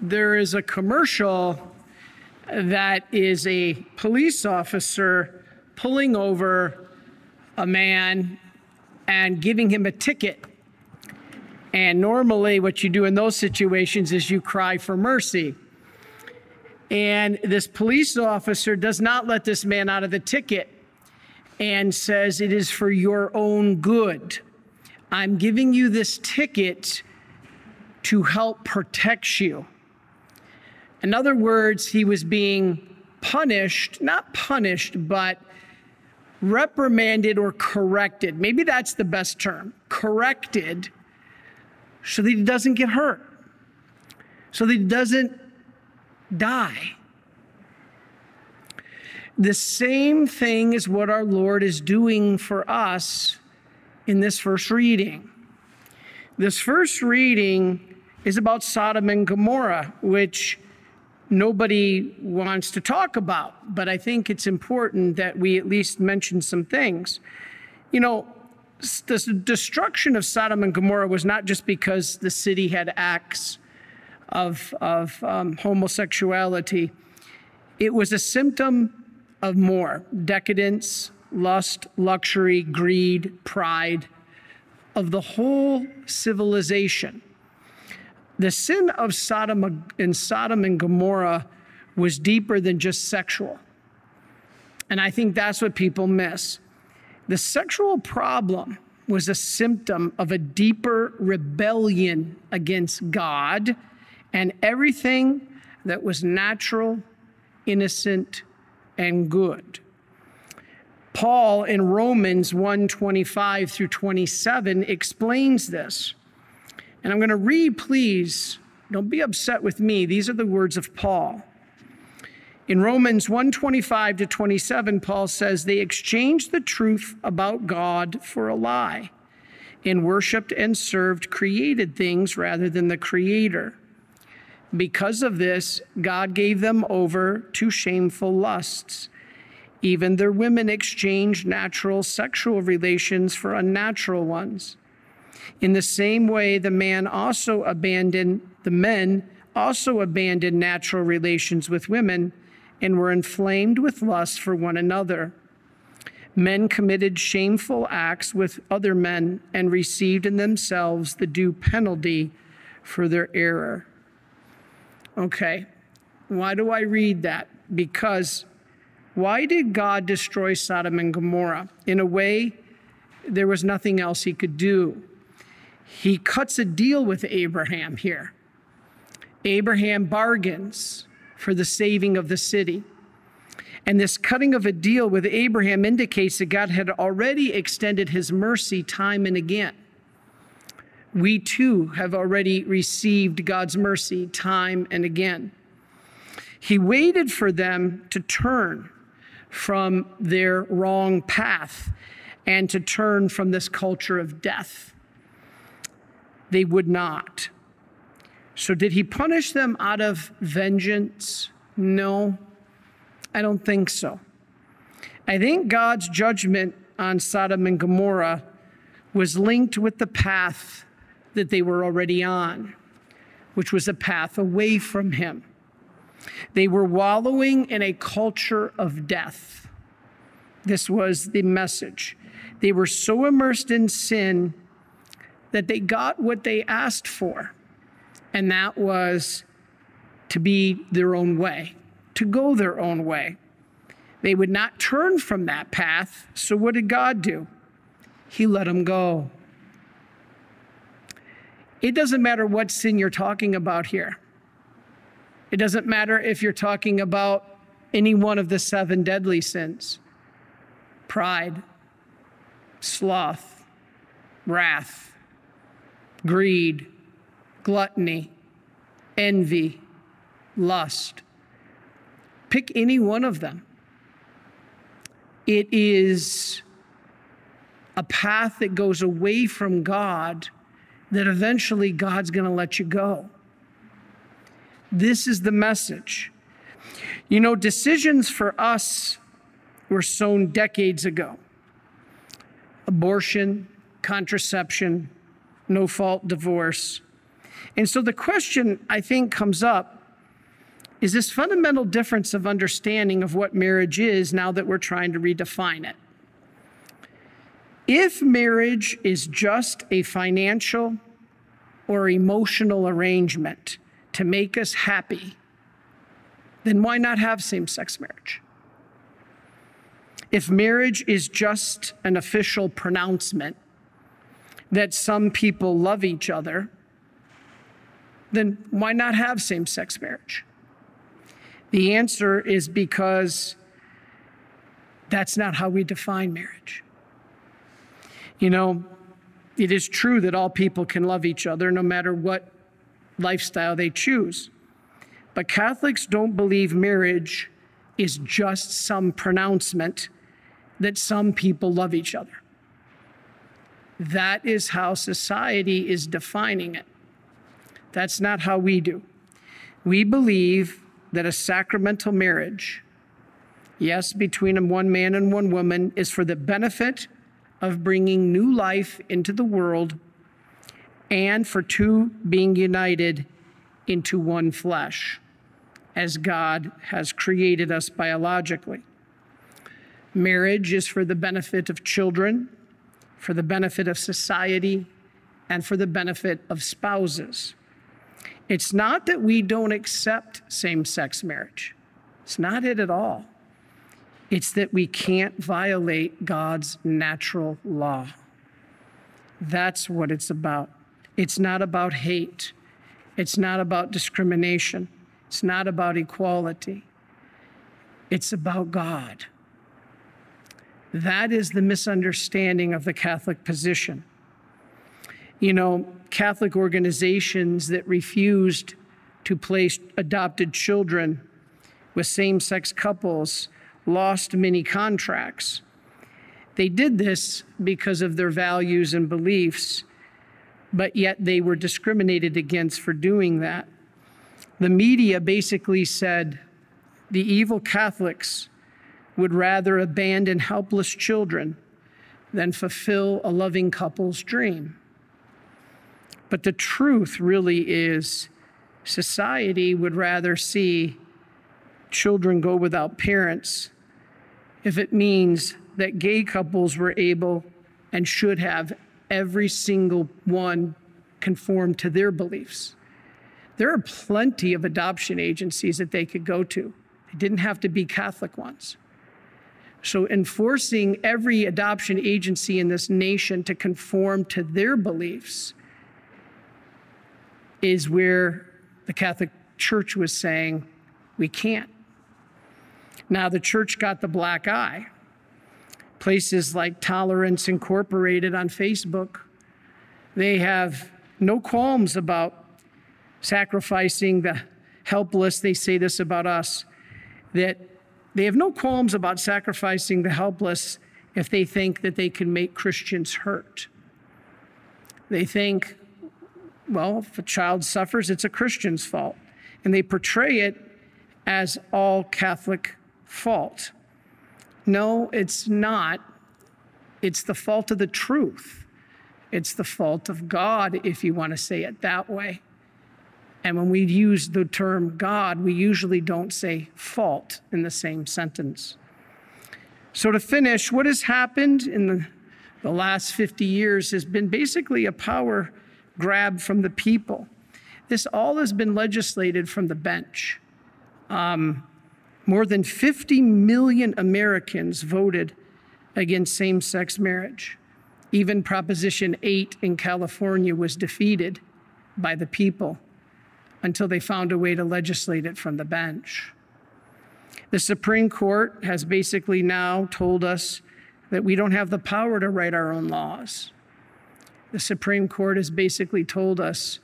there is a commercial that is a police officer pulling over a man and giving him a ticket. And normally, what you do in those situations is you cry for mercy. And this police officer does not let this man out of the ticket and says, It is for your own good. I'm giving you this ticket to help protect you. In other words, he was being punished, not punished, but reprimanded or corrected. Maybe that's the best term corrected so that he doesn't get hurt, so that he doesn't die. The same thing is what our Lord is doing for us in this first reading. This first reading is about Sodom and Gomorrah, which nobody wants to talk about, but I think it's important that we at least mention some things. You know, the destruction of Sodom and Gomorrah was not just because the city had acts of, of um, homosexuality, it was a symptom of more decadence, lust, luxury, greed, pride of the whole civilization. The sin of Sodom and Sodom and Gomorrah was deeper than just sexual. And I think that's what people miss. The sexual problem was a symptom of a deeper rebellion against God and everything that was natural, innocent, and good. Paul in Romans 1:25 through 27 explains this. And I'm going to read, please, don't be upset with me. These are the words of Paul. In Romans 1:25 to 27, Paul says they exchanged the truth about God for a lie and worshiped and served created things rather than the creator. Because of this, God gave them over to shameful lusts. Even their women exchanged natural sexual relations for unnatural ones. In the same way, the man also abandoned, the men also abandoned natural relations with women and were inflamed with lust for one another. Men committed shameful acts with other men and received in themselves the due penalty for their error. Okay, why do I read that? Because why did God destroy Sodom and Gomorrah? In a way, there was nothing else he could do he cuts a deal with Abraham here. Abraham bargains for the saving of the city. And this cutting of a deal with Abraham indicates that God had already extended his mercy time and again. We too have already received God's mercy time and again. He waited for them to turn from their wrong path and to turn from this culture of death they would not. So, did he punish them out of vengeance? No, I don't think so. I think God's judgment on Sodom and Gomorrah was linked with the path that they were already on, which was a path away from him. They were wallowing in a culture of death. This was the message. They were so immersed in sin that they got what they asked for, and that was to be their own way, to go their own way. They would not turn from that path, so what did God do? He let them go. It doesn't matter what sin you're talking about here. It doesn't matter if you're talking about any one of the seven deadly sins pride, sloth, wrath, greed, gluttony, envy, lust. Pick any one of them. It is a path that goes away from God that eventually God's going to let you go. This is the message. You know, decisions for us were sown decades ago abortion, contraception, no fault divorce. And so the question I think comes up is this fundamental difference of understanding of what marriage is now that we're trying to redefine it. If marriage is just a financial or emotional arrangement to make us happy, then why not have same sex marriage? If marriage is just an official pronouncement that some people love each other, then why not have same sex marriage? The answer is because that's not how we define marriage. You know, it is true that all people can love each other no matter what lifestyle they choose. But Catholics don't believe marriage is just some pronouncement that some people love each other. That is how society is defining it. That's not how we do. We believe that a sacramental marriage, yes, between one man and one woman, is for the benefit of bringing new life into the world and for two being united into one flesh, as God has created us biologically. Marriage is for the benefit of children, for the benefit of society, and for the benefit of spouses. It's not that we don't accept same sex marriage, it's not it at all. It's that we can't violate God's natural law. That's what it's about. It's not about hate. It's not about discrimination. It's not about equality. It's about God. That is the misunderstanding of the Catholic position. You know, Catholic organizations that refused to place adopted children with same sex couples lost many contracts. They did this because of their values and beliefs, but yet they were discriminated against for doing that. The media basically said the evil Catholics would rather abandon helpless children than fulfill a loving couple's dream. But the truth really is society would rather see children go without parents if it means that gay couples were able and should have every single one conform to their beliefs. There are plenty of adoption agencies that they could go to. They didn't have to be Catholic ones. So, enforcing every adoption agency in this nation to conform to their beliefs is where the Catholic Church was saying, we can't. Now, the church got the black eye. Places like Tolerance Incorporated on Facebook, they have no qualms about sacrificing the helpless. They say this about us that they have no qualms about sacrificing the helpless if they think that they can make Christians hurt. They think, well, if a child suffers, it's a Christian's fault. And they portray it as all Catholic fault. No, it's not. It's the fault of the truth. It's the fault of God, if you want to say it that way. And when we use the term God, we usually don't say fault in the same sentence. So, to finish, what has happened in the, the last 50 years has been basically a power grab from the people. This all has been legislated from the bench. Um, more than 50 million Americans voted against same sex marriage. Even Proposition 8 in California was defeated by the people until they found a way to legislate it from the bench. The Supreme Court has basically now told us that we don't have the power to write our own laws. The Supreme Court has basically told us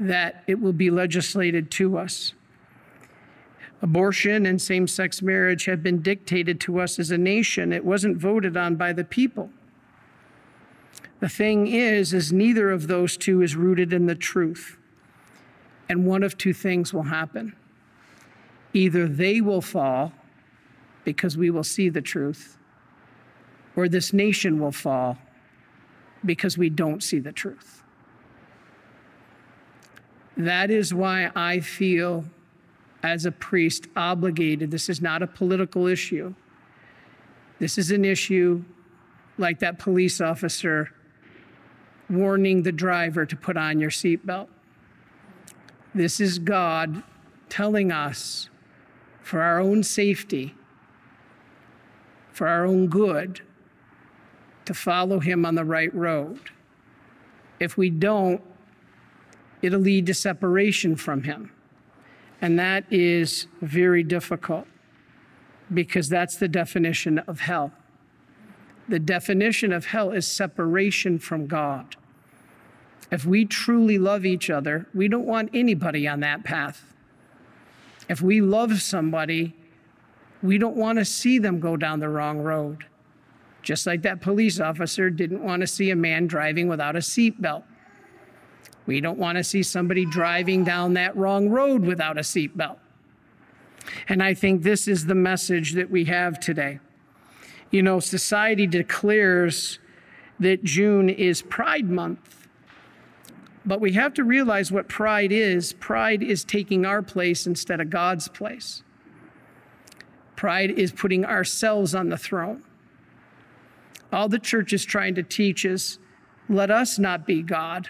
that it will be legislated to us. Abortion and same sex marriage have been dictated to us as a nation. It wasn't voted on by the people. The thing is, is neither of those two is rooted in the truth. And one of two things will happen. Either they will fall because we will see the truth, or this nation will fall because we don't see the truth. That is why I feel, as a priest, obligated. This is not a political issue. This is an issue like that police officer warning the driver to put on your seatbelt. This is God telling us for our own safety, for our own good, to follow Him on the right road. If we don't, it'll lead to separation from Him. And that is very difficult because that's the definition of hell. The definition of hell is separation from God. If we truly love each other, we don't want anybody on that path. If we love somebody, we don't want to see them go down the wrong road. Just like that police officer didn't want to see a man driving without a seatbelt. We don't want to see somebody driving down that wrong road without a seatbelt. And I think this is the message that we have today. You know, society declares that June is Pride Month. But we have to realize what pride is. Pride is taking our place instead of God's place. Pride is putting ourselves on the throne. All the church is trying to teach is let us not be God,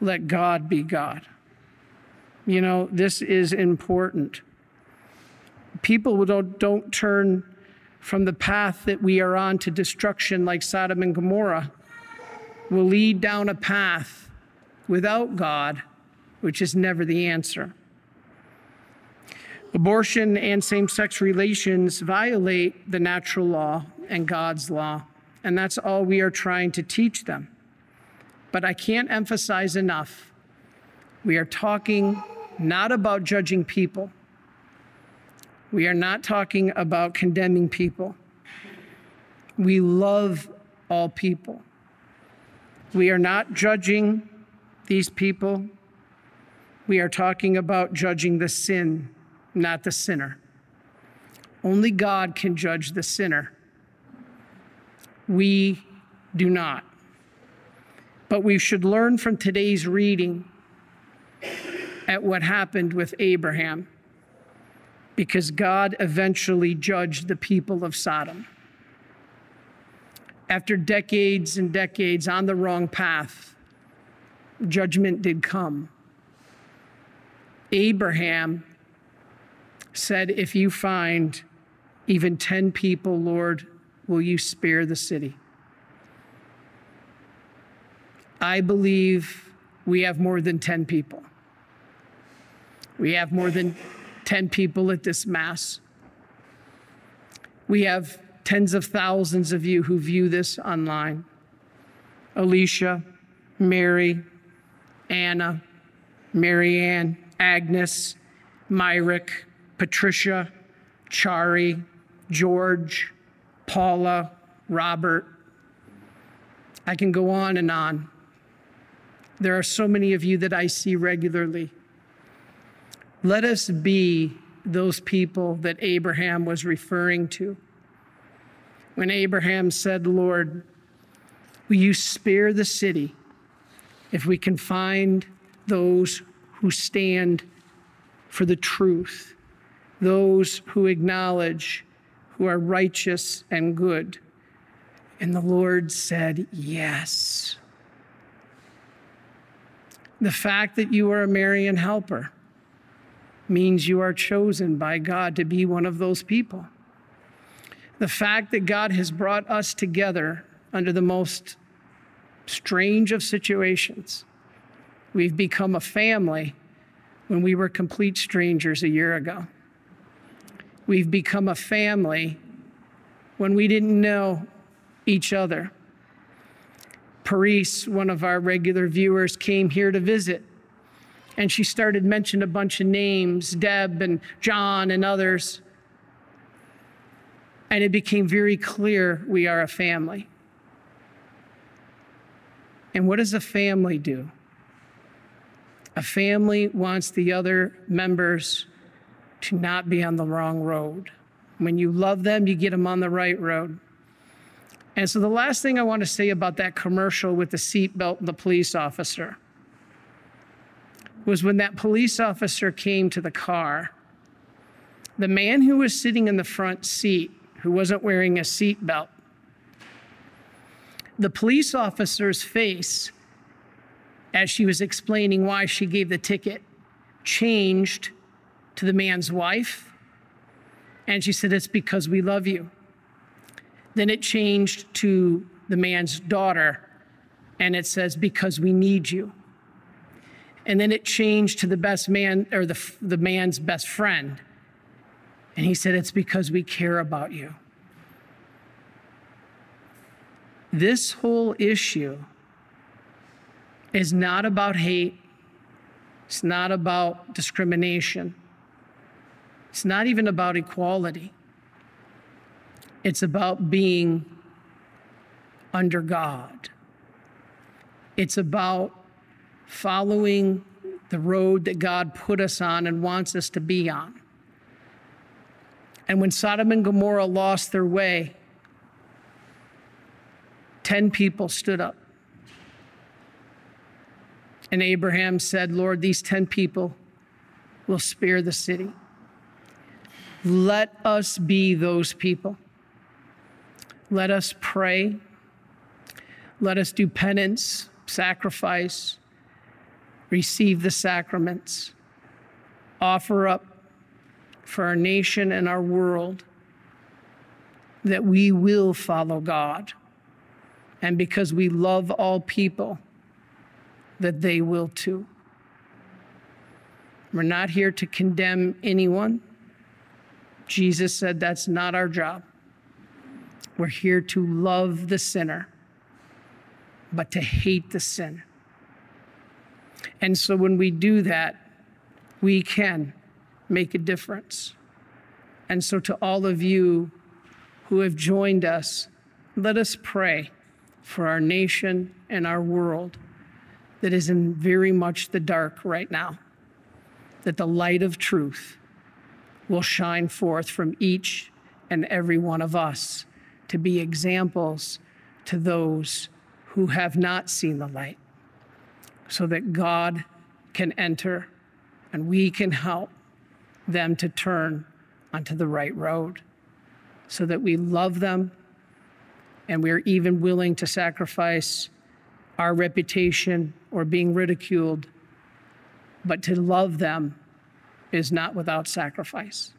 let God be God. You know, this is important. People don't, don't turn from the path that we are on to destruction, like Sodom and Gomorrah, will lead down a path without God, which is never the answer. Abortion and same sex relations violate the natural law and God's law, and that's all we are trying to teach them. But I can't emphasize enough we are talking not about judging people, we are not talking about condemning people. We love all people. We are not judging these people. We are talking about judging the sin, not the sinner. Only God can judge the sinner. We do not. But we should learn from today's reading at what happened with Abraham because God eventually judged the people of Sodom. After decades and decades on the wrong path, judgment did come. Abraham said, If you find even 10 people, Lord, will you spare the city? I believe we have more than 10 people. We have more than 10 people at this Mass. We have tens of thousands of you who view this online Alicia, Mary, Anna, Marianne, Agnes, Myrick, Patricia, Chari, George, Paula, Robert. I can go on and on. There are so many of you that I see regularly. Let us be those people that Abraham was referring to. When Abraham said, Lord, will you spare the city if we can find those who stand for the truth, those who acknowledge who are righteous and good? And the Lord said, Yes. The fact that you are a Marian helper means you are chosen by God to be one of those people. The fact that God has brought us together under the most strange of situations. We've become a family when we were complete strangers a year ago. We've become a family when we didn't know each other. Paris, one of our regular viewers, came here to visit and she started mentioning a bunch of names Deb and John and others. And it became very clear we are a family. And what does a family do? A family wants the other members to not be on the wrong road. When you love them, you get them on the right road. And so, the last thing I want to say about that commercial with the seatbelt and the police officer was when that police officer came to the car. The man who was sitting in the front seat, who wasn't wearing a seatbelt, the police officer's face, as she was explaining why she gave the ticket, changed to the man's wife. And she said, It's because we love you. Then it changed to the man's daughter, and it says, Because we need you. And then it changed to the best man, or the, the man's best friend. And he said, It's because we care about you. This whole issue is not about hate, it's not about discrimination, it's not even about equality. It's about being under God. It's about following the road that God put us on and wants us to be on. And when Sodom and Gomorrah lost their way, 10 people stood up. And Abraham said, Lord, these 10 people will spare the city. Let us be those people. Let us pray. Let us do penance, sacrifice, receive the sacraments, offer up for our nation and our world that we will follow God and because we love all people, that they will too. We're not here to condemn anyone. Jesus said that's not our job. We're here to love the sinner, but to hate the sin. And so when we do that, we can make a difference. And so, to all of you who have joined us, let us pray for our nation and our world that is in very much the dark right now, that the light of truth will shine forth from each and every one of us to be examples to those who have not seen the light, so that God can enter and we can help them to turn onto the right road, so that we love them and we're even willing to sacrifice our reputation or being ridiculed. But to love them is not without sacrifice.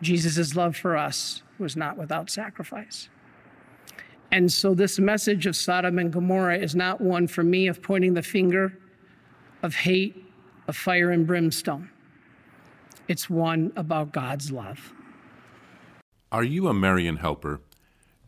Jesus' love for us was not without sacrifice. And so, this message of Sodom and Gomorrah is not one for me of pointing the finger of hate, of fire and brimstone. It's one about God's love. Are you a Marian helper?